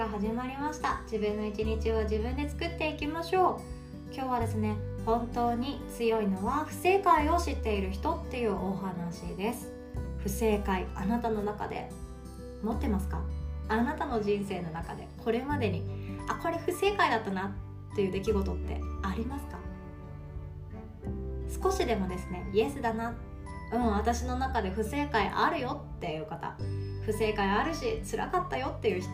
が始まりました。自分の一日を自分で作っていきましょう。今日はですね本当に強いのは不正解を知っている人っていうお話です。不正解あなたの中で持ってますか？あなたの人生の中で。これまでにあこれ不正解だったなっていう出来事ってありますか？少しでもですねイエスだな。うん私の中で不正解あるよっていう方。不正解あるし辛かったよっていう人。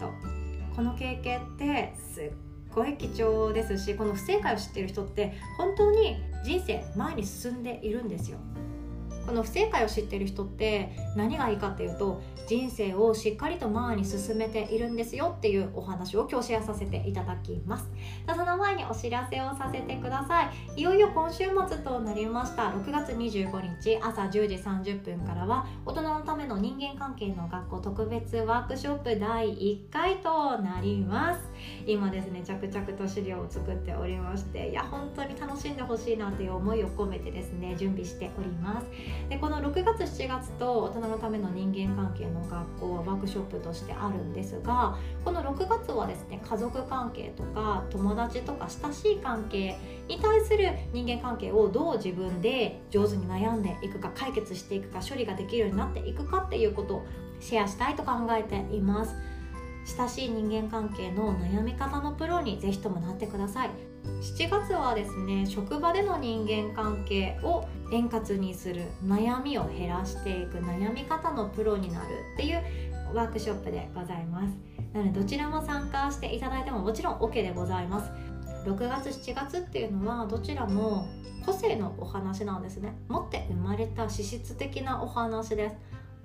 この経験ってすっごい貴重ですしこの不正解を知ってる人って本当に人生前に進んでいるんですよ。この不正解を知ってる人って何がいいかっていうと人生をしっかりと前に進めているんですよっていうお話を今日シェアさせていただきます。その前にお知らせをさせてください。いよいよ今週末となりました。6月25日朝10時30分からは大人のための人間関係の学校特別ワークショップ第1回となります。今ですね着々と資料を作っておりましていや本当に楽しんでほしいなっていう思いを込めてですね準備しております。でこの6月7月と大人のための人間関係の学校はワークショップとしてあるんですがこの6月はですね家族関係とか友達とか親しい関係に対する人間関係をどう自分で上手に悩んでいくか解決していくか処理ができるようになっていくかっていうことをシェアしたいと考えています。親しい人間関係の悩み方のプロにぜひともなってください。7月はですね職場での人間関係を円滑にする悩みを減らしていく悩み方のプロになるっていうワークショップでございます。なのでどちらも参加していただいてももちろん OK でございます。6月7月っていうのはどちらも個性のお話なんですね。持って生まれた資質的なお話です。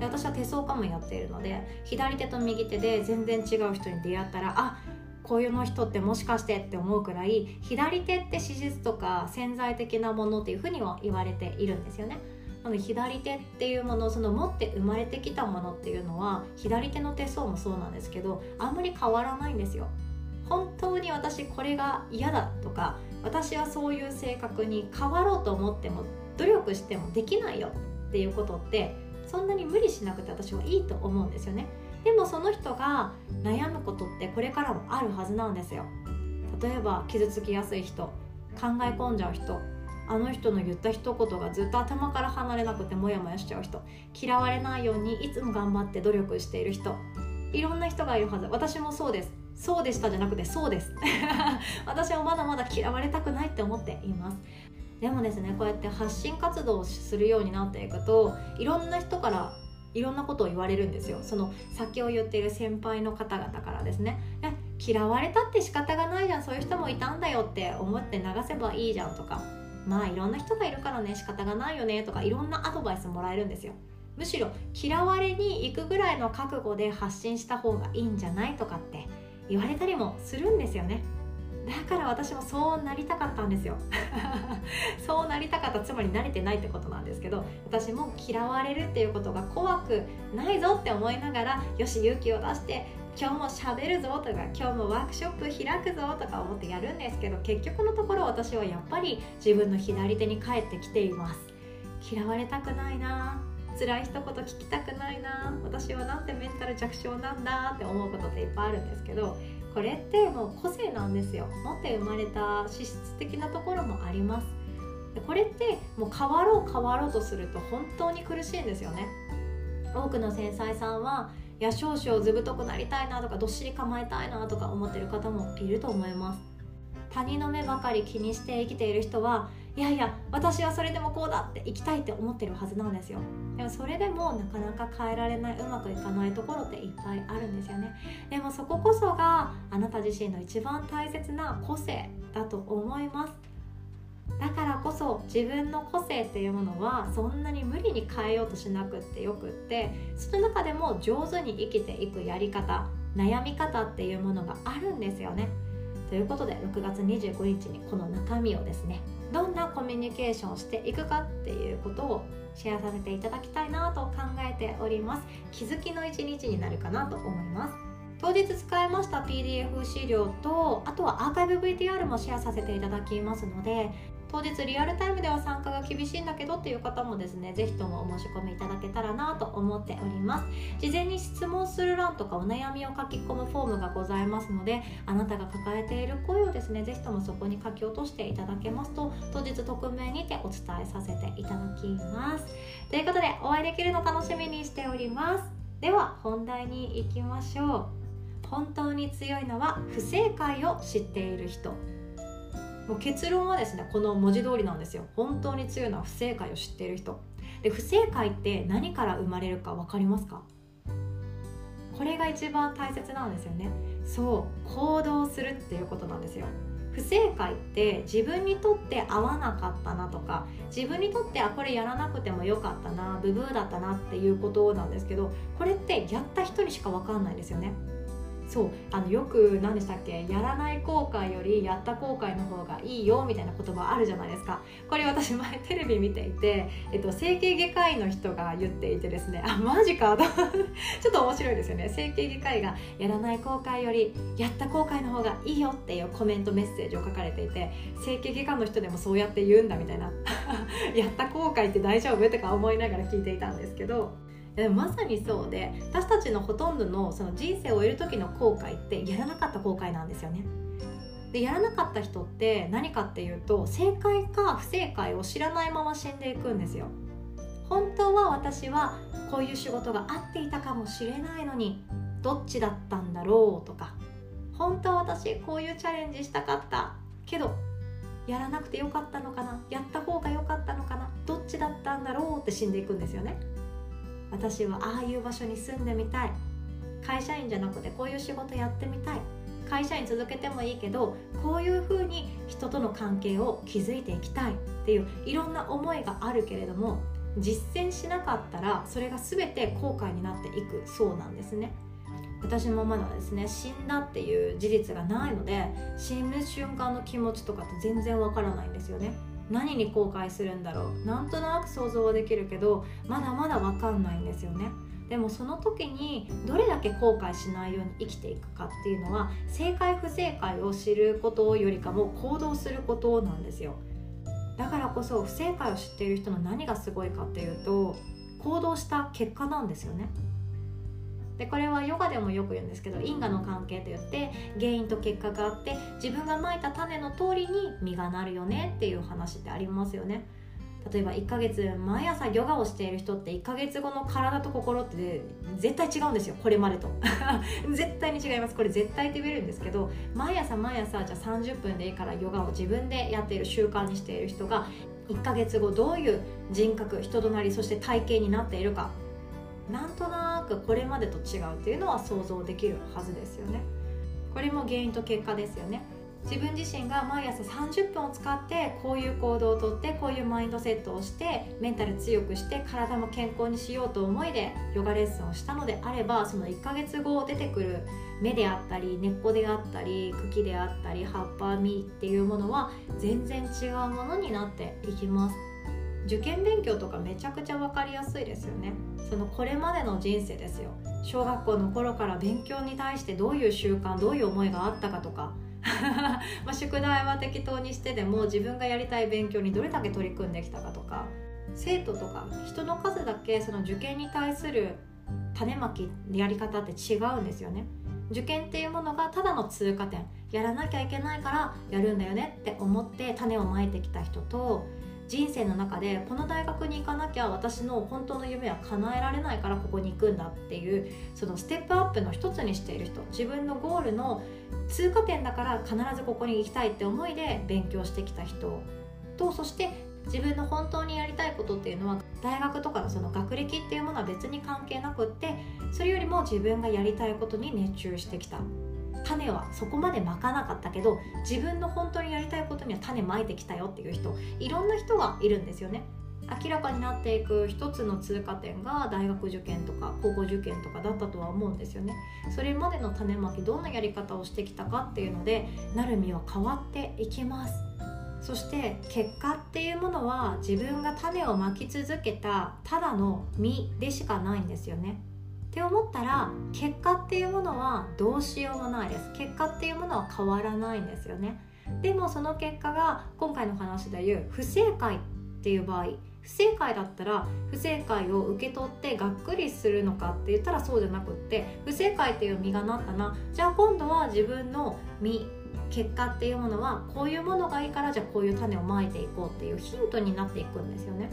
で私は手相家もやっているので左手と右手で全然違う人に出会ったらあこういうの人ってもしかしてって思うくらい左手って史実とか潜在的なものっていうふうには言われているんですよね。なので左手っていうものその持って生まれてきたものっていうのは左手の手相もそうなんですけどあんまり変わらないんですよ。本当に私これが嫌だとか私はそういう性格に変わろうと思っても努力してもできないよっていうことってそんなに無理しなくて私はいいと思うんですよね。でもその人が悩むことってこれからもあるはずなんですよ。例えば傷つきやすい人考え込んじゃう人あの人の言った一言がずっと頭から離れなくてモヤモヤしちゃう人嫌われないようにいつも頑張って努力している人いろんな人がいるはず。私もそうです。そうでしたじゃなくてそうです。私はまだまだ嫌われたくないって思っています。でもですねこうやって発信活動をするようになっていくといろんな人からいろんなことを言われるんですよ。その先を言っている先輩の方々からですね。嫌われたって仕方がないじゃん。そういう人もいたんだよって思って流せばいいじゃんとか。まあいろんな人がいるからね仕方がないよねとかいろんなアドバイスもらえるんですよ。むしろ嫌われに行くぐらいの覚悟で発信した方がいいんじゃないとかって言われたりもするんですよね。だから私もそうなりたかったんですよ。そうなりたかったつまり慣れてないってことなんですけど私も嫌われるっていうことが怖くないぞって思いながらよし勇気を出して今日もしゃべるぞとか今日もワークショップ開くぞとか思ってやるんですけど結局のところ私はやっぱり自分の左手に返ってきています。嫌われたくないな辛い一言聞きたくないな私はなんてメンタル弱小なんだって思うことっていっぱいあるんですけどこれってもう個性なんですよ。持って生まれた資質的なところもあります。これってもう変わろう変わろうとすると本当に苦しいんですよね。多くの繊細さんはいや少々ずぶとくなりたいなとかどっしり構えたいなとか思ってる方もいると思います。他人の目ばかり気にして生きている人はいやいや私はそれでもこうだって生きたいって思ってるはずなんですよ。でもそれでもなかなか変えられないうまくいかないところっていっぱいあるんですよね。でもそここそがあなた自身の一番大切な個性だと思います。だからこそ自分の個性っていうものはそんなに無理に変えようとしなくってよくってその中でも上手に生きていくやり方悩み方っていうものがあるんですよね。ということで6月25日にこの中身をですねどんなコミュニケーションをしていくかっていうことをシェアさせていただきたいなと考えております。気づきの一日になるかなと思います。当日使いました PDF 資料とあとはアーカイブ VTR もシェアさせていただきますので当日リアルタイムでは参加が厳しいんだけどっていう方もですね是非ともお申し込みいただけたらなと思っております。事前に質問する欄とかお悩みを書き込むフォームがございますのであなたが抱えている声をですね是非ともそこに書き落としていただけますと当日匿名にてお伝えさせていただきます。ということでお会いできるの楽しみにしております。では本題に行きましょう。本当に強いのは不正解を知っている人。もう結論はですねこの文字通りなんですよ。本当に強いのは不正解を知っている人。で不正解って何から生まれるか分かりますか？これが一番大切なんですよね。そう行動するっていうことなんですよ。不正解って自分にとって合わなかったなとか自分にとってあこれやらなくてもよかったなブブーだったなっていうことなんですけどこれってやった人にしか分かんないんですよね。そうあのよく何でしたっけやらない後悔よりやった後悔の方がいいよみたいな言葉あるじゃないですか。これ私前テレビ見ていて、えっと、整形外科医の人が言っていてですねあマジか ちょっと面白いですよね。整形外科医がやらない後悔よりやった後悔の方がいいよっていうコメントメッセージを書かれていて整形外科の人でもそうやって言うんだみたいな。やった後悔って大丈夫？とか思いながら聞いていたんですけど。まさにそうで私たちのほとんどのその人生を終える時の後悔ってやらなかった後悔なんですよね。でやらなかった人って何かっていうと正解か不正解を知らないまま死んでいくんですよ。本当は私はこういう仕事が合っていたかもしれないのにどっちだったんだろうとか本当は私こういうチャレンジしたかったけどやらなくてよかったのかなやった方が良かったのかなどっちだったんだろうって死んでいくんですよね。私はああいう場所に住んでみたい。会社員じゃなくてこういう仕事やってみたい。会社員続けてもいいけどこういうふうに人との関係を築いていきたいっていういろんな思いがあるけれども実践しなかったらそれが全て後悔になっていくそうなんですね。私もまだですね死んだっていう事実がないので死ぬ瞬間の気持ちとかって全然わからないんですよね。何に後悔するんだろう。なんとなく想像はできるけどまだまだ分かんないんですよね。でもその時にどれだけ後悔しないように生きていくかっていうのは正解不正解を知ることよりかも行動することなんですよ。だからこそ不正解を知っている人の何がすごいかっていうと行動した結果なんですよねでこれはヨガでもよく言うんですけど因果の関係といって原因と結果があって自分がまいた種の通りに実がなるよねっていう話ってありますよね。例えば1ヶ月毎朝ヨガをしている人って1ヶ月後の体と心って絶対違うんですよこれまでと。絶対に違います。これ絶対って言えるんですけど毎朝毎朝じゃあ30分でいいからヨガを自分でやっている習慣にしている人が1ヶ月後どういう人格人となりそして体型になっているか。なんとなくこれまでと違うっていうのは想像できるはずですよね。これも原因と結果ですよね。自分自身が毎朝30分を使ってこういう行動をとってこういうマインドセットをしてメンタル強くして体も健康にしようと思いでヨガレッスンをしたのであればその1ヶ月後出てくる芽であったり根っこであったり茎であったり葉っぱ実っていうものは全然違うものになっていきます。受験勉強とかめちゃくちゃ分かりやすいですよね。そのこれまでの人生ですよ。小学校の頃から勉強に対してどういう習慣どういう思いがあったかとか。ま宿題は適当にしてでも自分がやりたい勉強にどれだけ取り組んできたかとか。生徒とか人の数だけその受験に対する種まきやり方って違うんですよね。受験っていうものがただの通過点。やらなきゃいけないからやるんだよねって思って種をまいてきた人と人生の中でこの大学に行かなきゃ私の本当の夢は叶えられないからここに行くんだっていうそのステップアップの一つにしている人。自分のゴールの通過点だから必ずここに行きたいって思いで勉強してきた人とそして自分の本当にやりたいことっていうのは大学とかのその学歴っていうものは別に関係なくってそれよりも自分がやりたいことに熱中してきた。種はそこまでまかなかったけど自分の本当にやりたいことには種まいてきたよっていう人いろんな人がいるんですよね。明らかになっていく一つの通過点が大学受験とか高校受験とかだったとは思うんですよね。それまでの種まきどんなやり方をしてきたかっていうのでなる実は変わっていきます。そして結果っていうものは自分が種をまき続けたただの実でしかないんですよね。って思ったら結果っていうものはどうしようもないです。結果っていうものは変わらないんですよね。でもその結果が今回の話でいう不正解っていう場合不正解だったら不正解を受け取ってがっくりするのかって言ったらそうじゃなくって不正解っていう実がなったな。じゃあ今度は自分の実結果っていうものはこういうものがいいからじゃあこういう種をまいていこうっていうヒントになっていくんですよね。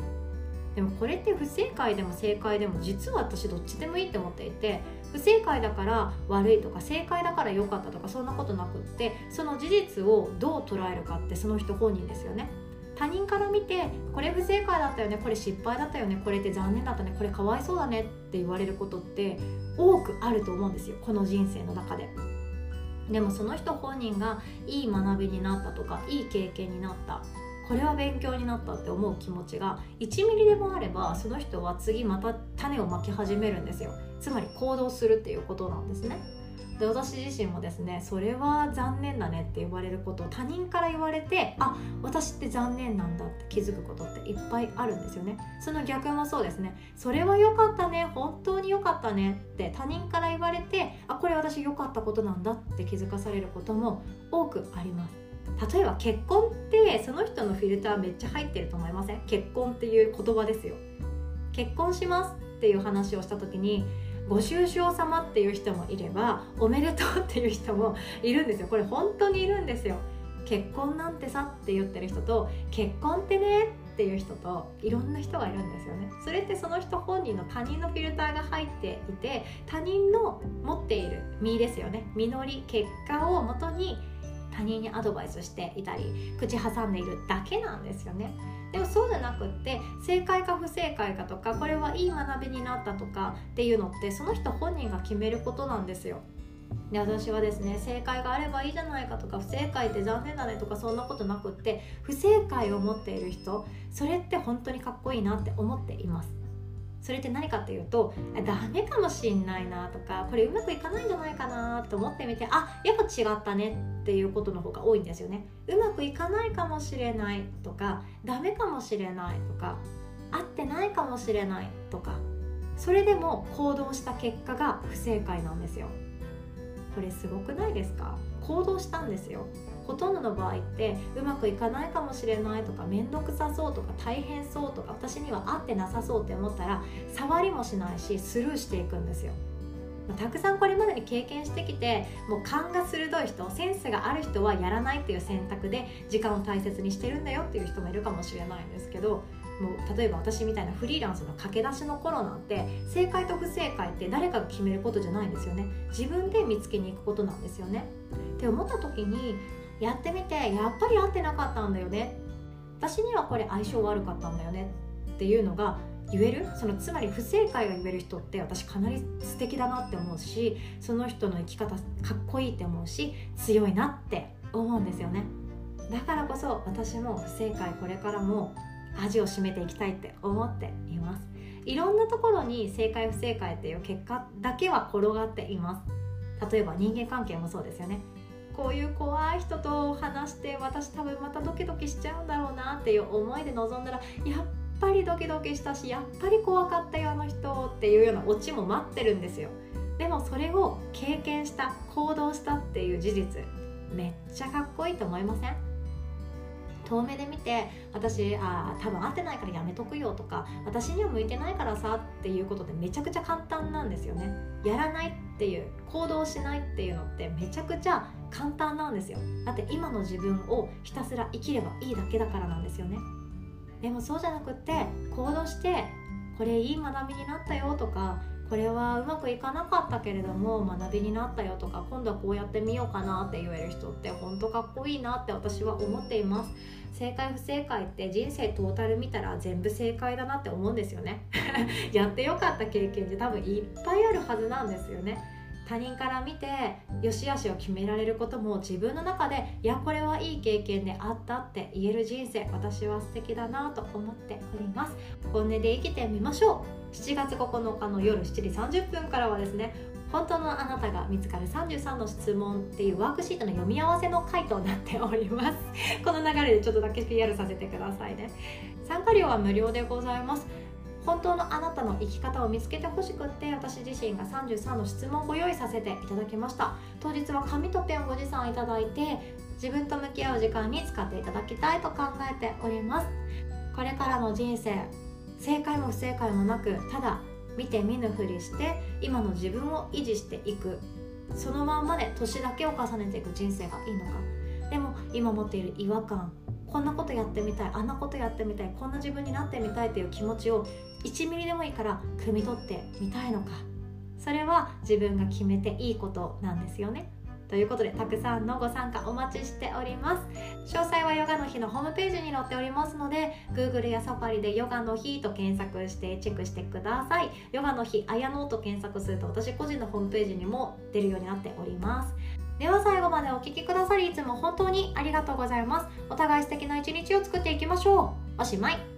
でもこれって不正解でも正解でも実は私どっちでもいいって思っていて不正解だから悪いとか正解だから良かったとかそんなことなくってその事実をどう捉えるかってその人本人ですよね他人から見てこれ不正解だったよねこれ失敗だったよねこれって残念だったねこれかわいそうだねって言われることって多くあると思うんですよこの人生の中で。でもその人本人がいい学びになったとかいい経験になったこれは勉強になったって思う気持ちが1ミリでもあればその人は次また種をまき始めるんですよ。つまり行動するっていうことなんですね。で私自身もですねそれは残念だねって言われることを他人から言われてあ私って残念なんだって気づくことっていっぱいあるんですよね。その逆もそうですね。それは良かったね本当に良かったねって他人から言われてあこれ私良かったことなんだって気づかされることも多くあります。例えば結婚ってその人のフィルターめっちゃ入ってると思いません？結婚っていう言葉ですよ。結婚しますっていう話をした時にご愁傷様っていう人もいればおめでとうっていう人もいるんですよ。これ本当にいるんですよ。結婚なんてさって言ってる人と結婚ってねっていう人といろんな人がいるんですよね。それってその人本人の他人のフィルターが入っていて他人の持っている身ですよね。実り結果をもとに他人にアドバイスしていたり口挟んでいるだけなんですよね。でもそうじゃなくって正解か不正解かとかこれはいい学びになったとかっていうのってその人本人が決めることなんですよ。で私はですね正解があればいいじゃないかとか不正解って残念だねとかそんなことなくって不正解を持っている人それって本当にかっこいいなって思っています。それって何かっていうとダメかもしんないなとかこれうまくいかないんじゃないかなと思ってみてあやっぱ違ったねっていうことの方が多いんですよね。うまくいかないかもしれないとかダメかもしれないとか合ってないかもしれないとかそれでも行動した結果が不正解なんですよ。これすごくないですか？行動したんですよ。ほとんどの場合ってうまくいかないかもしれないとか面倒くさそうとか大変そうとか私には合ってなさそうって思ったら触りもしないしスルーしていくんですよ。たくさんこれまでに経験してきてもう勘が鋭い人センスがある人はやらないっていう選択で時間を大切にしてるんだよっていう人もいるかもしれないんですけどもう例えば私みたいなフリーランスの駆け出しの頃なんて正解と不正解って誰かが決めることじゃないんですよね。自分で見つけに行くことなんですよね。って思った時にやってみてやっぱり合ってなかったんだよね。私にはこれ相性悪かったんだよね。っていうのが言える？そのつまり不正解が言える人って私かなり素敵だなって思うしその人の生き方かっこいいって思うし強いなって思うんですよね。だからこそ私も不正解これからも味を占めていきたいって思っています。いろんなところに正解不正解っていう結果だけは転がっています。例えば人間関係もそうですよね。こういう怖い人と話して私多分またドキドキしちゃうんだろうなっていう思いで臨んだらやっぱりドキドキしたしやっぱり怖かったよあの人っていうようなオチも待ってるんですよ。でもそれを経験した行動したっていう事実。めっちゃかっこいいと思いません？遠目で見て私あ多分合ってないからやめとくよとか私には向いてないからさっていうことでめちゃくちゃ簡単なんですよね。やらないっていう行動しないっていうのってめちゃくちゃ簡単なんですよ。だって今の自分をひたすら生きればいいだけだからなんですよね。でもそうじゃなくって行動してこれいい学びになったよとかこれはうまくいかなかったけれども学びになったよとか今度はこうやってみようかなって言える人って本当かっこいいなって私は思っています。正解不正解って人生トータル見たら全部正解だなって思うんですよね。やってよかった経験って多分いっぱいあるはずなんですよね。他人から見て良し悪しを決められることも自分の中でいやこれはいい経験であったって言える人生私は素敵だなと思っております。本音で生きてみましょう。7月9日の夜7時30分からはですね本当のあなたが見つかる33の質問っていうワークシートの読み合わせの回となっております。この流れでちょっとだけ PR させてくださいね。参加料は無料でございます。本当のあなたの生き方を見つけてほしくって私自身が33の質問をご用意させていただきました。当日は紙とペンをご持参いただいて自分と向き合う時間に使っていただきたいと考えております。これからの人生正解も不正解もなくただ見て見ぬふりして今の自分を維持していく。そのまんまで年だけを重ねていく人生がいいのか。でも今持っている違和感。こんなことやってみたい。あんなことやってみたい。こんな自分になってみたいという気持ちを1ミリでもいいから汲み取ってみたいのか。それは自分が決めていいことなんですよね。ということでたくさんのご参加お待ちしております。詳細はヨガの日のホームページに載っておりますので Google やサファリでヨガの日と検索してチェックしてください。ヨガの日あやのと検索すると私個人のホームページにも出るようになっております。では最後までお聴きくださりいつも本当にありがとうございます。お互い素敵な一日を作っていきましょう。おしまい。